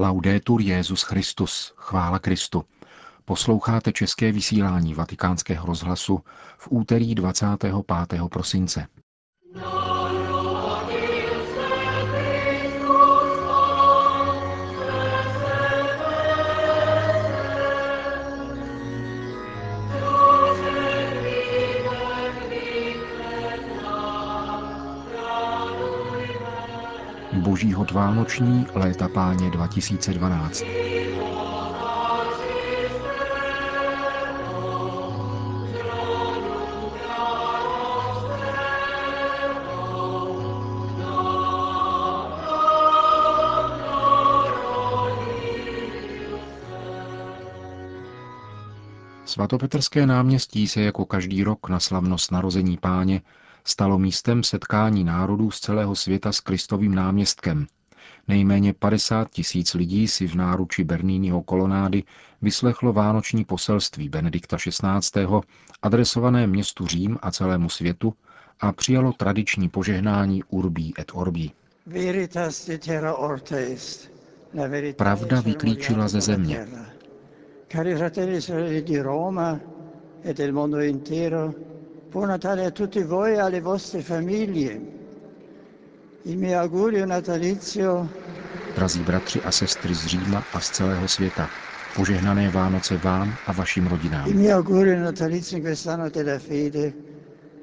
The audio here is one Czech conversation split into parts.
Laudetur Jezus Christus, chvála Kristu. Posloucháte české vysílání Vatikánského rozhlasu v úterý 25. prosince. Boží hod Vánoční léta páně 2012. Svatopetrské náměstí se jako každý rok na slavnost narození páně stalo místem setkání národů z celého světa s Kristovým náměstkem. Nejméně 50 tisíc lidí si v náruči Bernínního kolonády vyslechlo vánoční poselství Benedikta XVI. adresované městu Řím a celému světu a přijalo tradiční požehnání Urbí et Orbí. Pravda vyklíčila ze země. Cari fratelli e sorelle di Roma e del mondo intero, buon Natale a tutti voi e alle vostre famiglie. Il mio augurio natalizio Drazí bratři a sestry z Říma a z celého světa, požehnané Vánoce vám a vašim rodinám. Il mio augurio natalizio in quest'anno della fede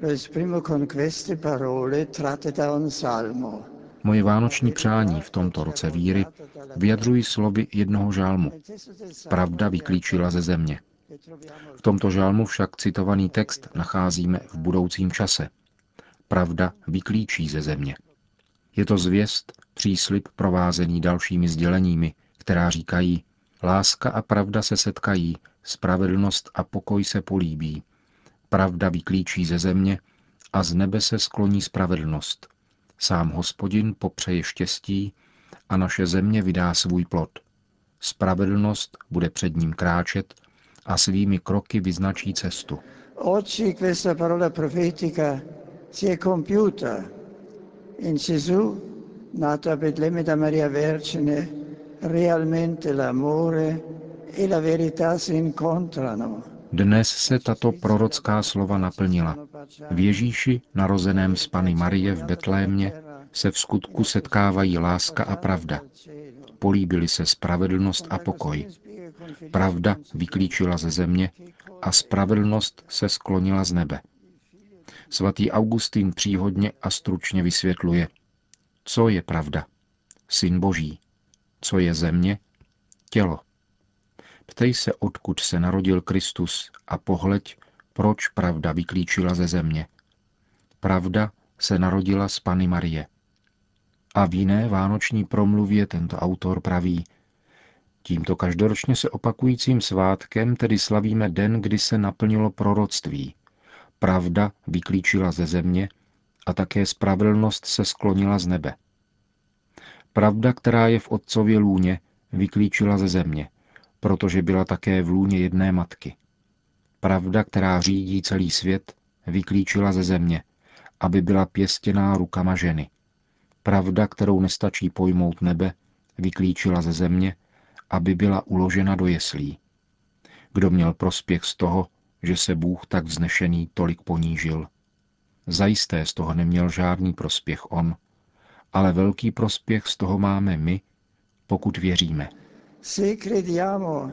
lo esprimo con queste parole tratte da un salmo. Moje vánoční přání v tomto roce víry vyjadřují slovy jednoho žálmu. Pravda vyklíčila ze země. V tomto žálmu však citovaný text nacházíme v budoucím čase. Pravda vyklíčí ze země. Je to zvěst, příslip provázený dalšími sděleními, která říkají, láska a pravda se setkají, spravedlnost a pokoj se políbí. Pravda vyklíčí ze země a z nebe se skloní spravedlnost. Sám hospodin popřeje štěstí a naše země vydá svůj plod. Spravedlnost bude před ním kráčet a svými kroky vyznačí cestu. Oggi questa parola profetica si è compiuta in Gesù, nato a Betlemme da Maria Vergine, realmente l'amore e la verità si incontrano. Dnes se tato prorocká slova naplnila. V Ježíši, narozeném z Pany Marie v Betlémě, se v skutku setkávají láska a pravda. Políbili se spravedlnost a pokoj. Pravda vyklíčila ze země a spravedlnost se sklonila z nebe. Svatý Augustín příhodně a stručně vysvětluje, co je pravda. Syn Boží. Co je země? Tělo. Ptej se, odkud se narodil Kristus a pohleď, proč pravda vyklíčila ze země. Pravda se narodila z Pany Marie. A v jiné vánoční promluvě tento autor praví, Tímto každoročně se opakujícím svátkem tedy slavíme den, kdy se naplnilo proroctví. Pravda vyklíčila ze země a také spravedlnost se sklonila z nebe. Pravda, která je v otcově lůně, vyklíčila ze země, protože byla také v lůně jedné matky. Pravda, která řídí celý svět, vyklíčila ze země, aby byla pěstěná rukama ženy. Pravda, kterou nestačí pojmout nebe, vyklíčila ze země, aby byla uložena do jeslí. Kdo měl prospěch z toho, že se Bůh tak vznešený tolik ponížil? Zajisté z toho neměl žádný prospěch on, ale velký prospěch z toho máme my, pokud věříme. Se crediamo,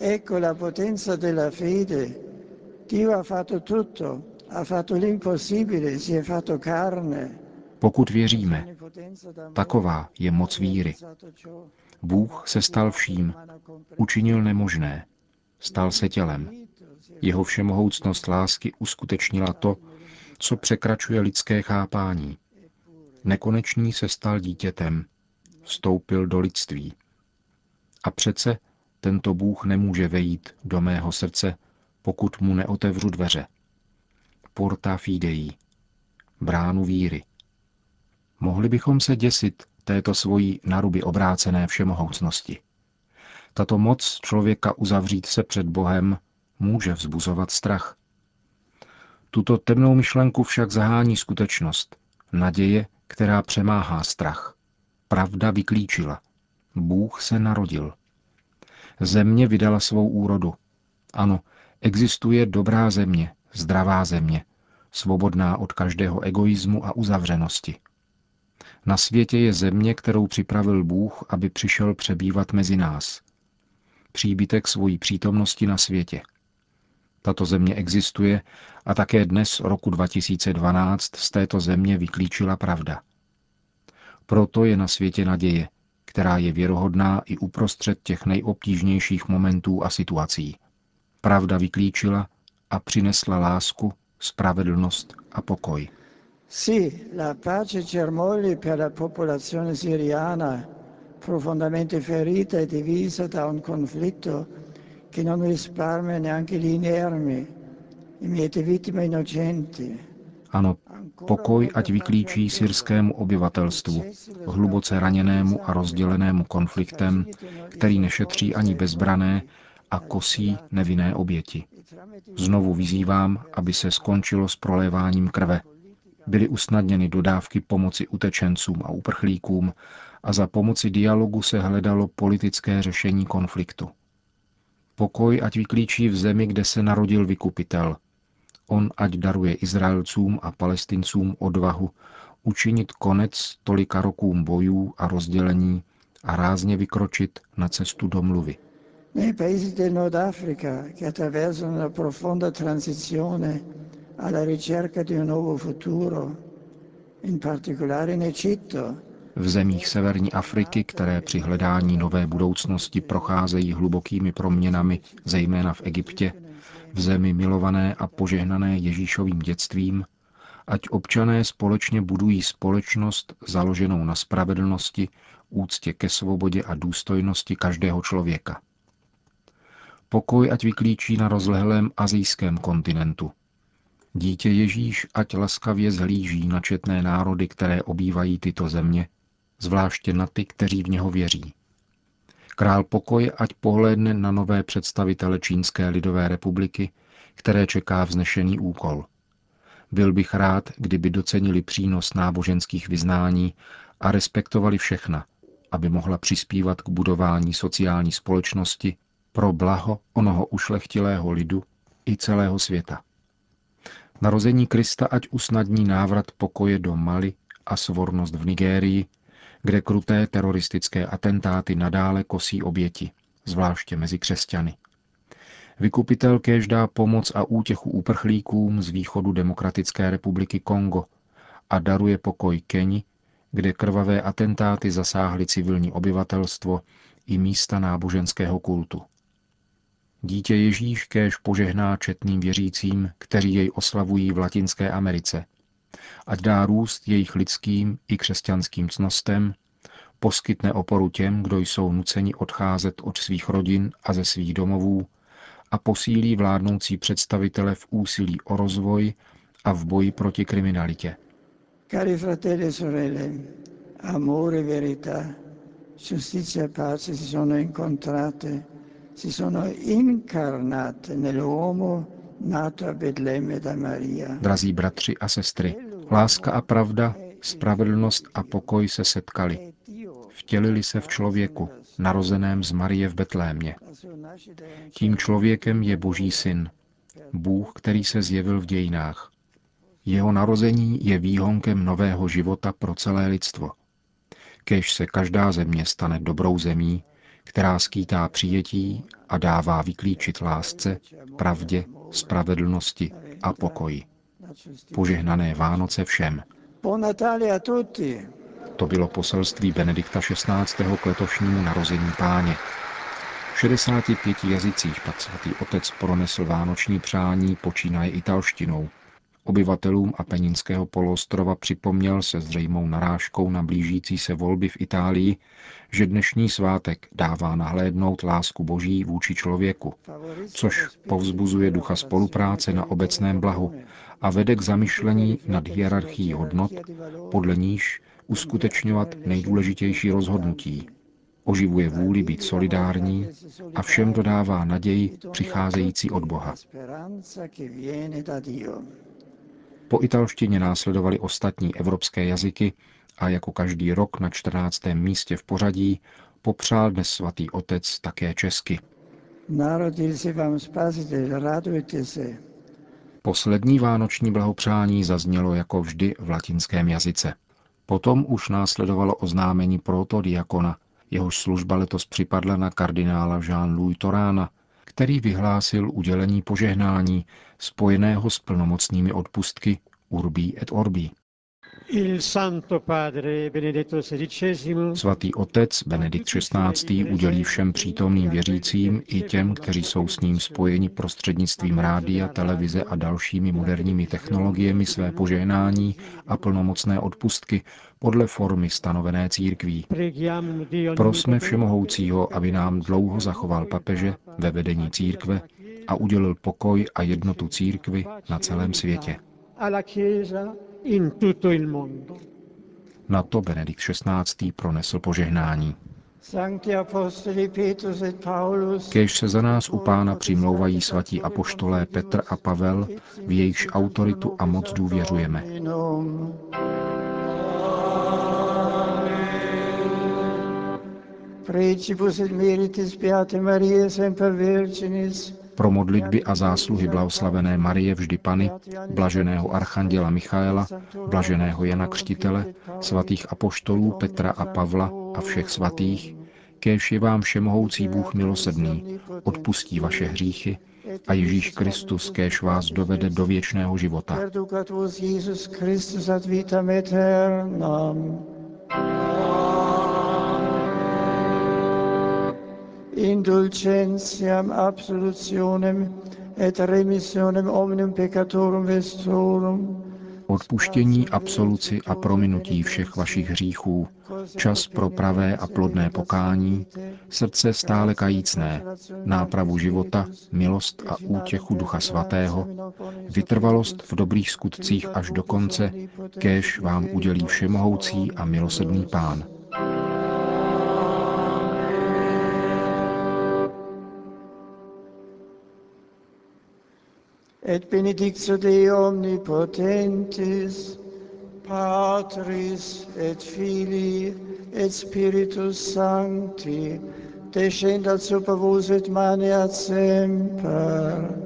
ecco la potenza della fede. Dio ha fatto tutto, ha fatto l'impossibile, si è fatto carne. Pokud věříme, taková je moc víry. Bůh se stal vším, učinil nemožné, stal se tělem. Jeho všemohoucnost lásky uskutečnila to, co překračuje lidské chápání. Nekonečný se stal dítětem, vstoupil do lidství. A přece tento Bůh nemůže vejít do mého srdce, pokud mu neotevřu dveře. Porta fidei, bránu víry. Mohli bychom se děsit této svojí naruby obrácené všemohoucnosti. Tato moc člověka uzavřít se před Bohem může vzbuzovat strach. Tuto temnou myšlenku však zahání skutečnost, naděje, která přemáhá strach. Pravda vyklíčila. Bůh se narodil. Země vydala svou úrodu. Ano, existuje dobrá země, zdravá země, svobodná od každého egoismu a uzavřenosti. Na světě je země, kterou připravil Bůh, aby přišel přebývat mezi nás. Příbytek svojí přítomnosti na světě. Tato země existuje a také dnes roku 2012 z této země vyklíčila pravda. Proto je na světě naděje, která je věrohodná i uprostřed těch nejobtížnějších momentů a situací. Pravda vyklíčila a přinesla lásku, spravedlnost a pokoj. Sì, la pace germogli per la popolazione siriana, profondamente ferita e divisa da un conflitto che non risparmia neanche gli inermi, i mieti vittime innocenti. Ano, pokoj ať vyklíčí syrskému obyvatelstvu, hluboce raněnému a rozdělenému konfliktem, který nešetří ani bezbrané a kosí nevinné oběti. Znovu vyzývám, aby se skončilo s proléváním krve. Byly usnadněny dodávky pomoci utečencům a uprchlíkům a za pomoci dialogu se hledalo politické řešení konfliktu. Pokoj ať vyklíčí v zemi, kde se narodil vykupitel. On ať daruje Izraelcům a Palestincům odvahu učinit konec tolika rokům bojů a rozdělení a rázně vykročit na cestu domluvy. Nei paesi del Nord Africa che attraversano una profonda transizione alla ricerca di un nuovo futuro, in particolare in Egitto, v zemích severní Afriky, které při hledání nové budoucnosti procházejí hlubokými proměnami, zejména v Egyptě, v zemi milované a požehnané Ježíšovým dětstvím, ať občané společně budují společnost založenou na spravedlnosti, úctě ke svobodě a důstojnosti každého člověka. Pokoj ať vyklíčí na rozlehlém azijském kontinentu. Dítě Ježíš ať laskavě zhlíží na četné národy, které obývají tyto země, zvláště na ty, kteří v něho věří. Král pokoje ať pohlédne na nové představitele Čínské lidové republiky, které čeká vznešený úkol. Byl bych rád, kdyby docenili přínos náboženských vyznání a respektovali všechna, aby mohla přispívat k budování sociální společnosti pro blaho onoho ušlechtilého lidu i celého světa. Narození Krista ať usnadní návrat pokoje do Mali a svornost v Nigérii, kde kruté teroristické atentáty nadále kosí oběti, zvláště mezi křesťany. Vykupitel kéž dá pomoc a útěchu uprchlíkům z východu Demokratické republiky Kongo a daruje pokoj Keni, kde krvavé atentáty zasáhly civilní obyvatelstvo i místa náboženského kultu. Dítě Ježíš kéž požehná četným věřícím, kteří jej oslavují v Latinské Americe. Ať dá růst jejich lidským i křesťanským cnostem, poskytne oporu těm, kdo jsou nuceni odcházet od svých rodin a ze svých domovů a posílí vládnoucí představitele v úsilí o rozvoj a v boji proti kriminalitě. Cari fratelli e sorelle, amore verità, giustizia e pace si sono incontrate si sono incarnate nell'uomo nato a Betlemme da Maria. Drazí bratři a sestry, láska a pravda, spravedlnost a pokoj se setkali. Vtělili se v člověku, narozeném z Marie v Betlémě. Tím člověkem je Boží syn, Bůh, který se zjevil v dějinách. Jeho narození je výhonkem nového života pro celé lidstvo. Kež se každá země stane dobrou zemí, která skýtá přijetí a dává vyklíčit lásce, pravdě, spravedlnosti a pokoji. Požehnané Vánoce všem. To bylo poselství Benedikta XVI. k letošnímu narození páně. V 65 jazycích pak svatý otec pronesl vánoční přání počínaje italštinou, Obyvatelům Apeninského poloostrova připomněl se zřejmou narážkou na blížící se volby v Itálii, že dnešní svátek dává nahlédnout lásku Boží vůči člověku, což povzbuzuje ducha spolupráce na obecném blahu a vede k zamyšlení nad hierarchií hodnot, podle níž uskutečňovat nejdůležitější rozhodnutí. Oživuje vůli být solidární a všem dodává naději přicházející od Boha. Po italštině následovaly ostatní evropské jazyky a jako každý rok na 14. místě v pořadí popřál dnes svatý otec také česky. Narodil se vám spasitel, radujte se. Poslední vánoční blahopřání zaznělo jako vždy v latinském jazyce. Potom už následovalo oznámení protodiakona, jehož služba letos připadla na kardinála Jean-Louis Torána, který vyhlásil udělení požehnání spojeného s plnomocnými odpustky Urbí et Orbí. Svatý otec Benedikt XVI. udělí všem přítomným věřícím i těm, kteří jsou s ním spojeni prostřednictvím rádia, televize a dalšími moderními technologiemi své požehnání a plnomocné odpustky podle formy stanovené církví. Prosme Všemohoucího, aby nám dlouho zachoval papeže ve vedení církve a udělil pokoj a jednotu církvy na celém světě. Na to Benedikt XVI. pronesl požehnání. Kéž se za nás u pána přimlouvají svatí apoštolé Petr a Pavel, v jejichž autoritu a moc důvěřujeme. Principus et meritis Beate Maria semper Virginis, pro modlitby a zásluhy blahoslavené Marie vždy Pany, blaženého archanděla Michaela, blaženého Jana Křtitele, svatých apoštolů Petra a Pavla a všech svatých, kéž je vám všemohoucí Bůh milosedný, odpustí vaše hříchy a Ježíš Kristus kéž vás dovede do věčného života. Indulgentiam absolutionem et remissionem omnium peccatorum vestorum, odpuštění, absoluci a prominutí všech vašich hříchů, čas pro pravé a plodné pokání, srdce stále kajícné, nápravu života, milost a útěchu Ducha Svatého, vytrvalost v dobrých skutcích až do konce, kéž vám udělí všemohoucí a milosedný Pán. Et benedictio Dei omnipotentis, Patris et Filii et Spiritus Sancti, descendat super vos et maneat semper.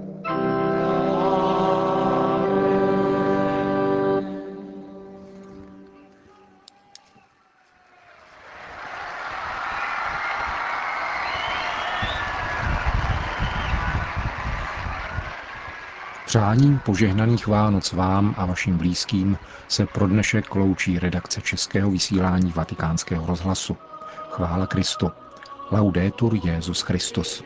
Přáním požehnaných Vánoc vám a vašim blízkým se pro dnešek loučí redakce českého vysílání vatikánského rozhlasu. Chvála Kristu. Laudetur Jezus Christus.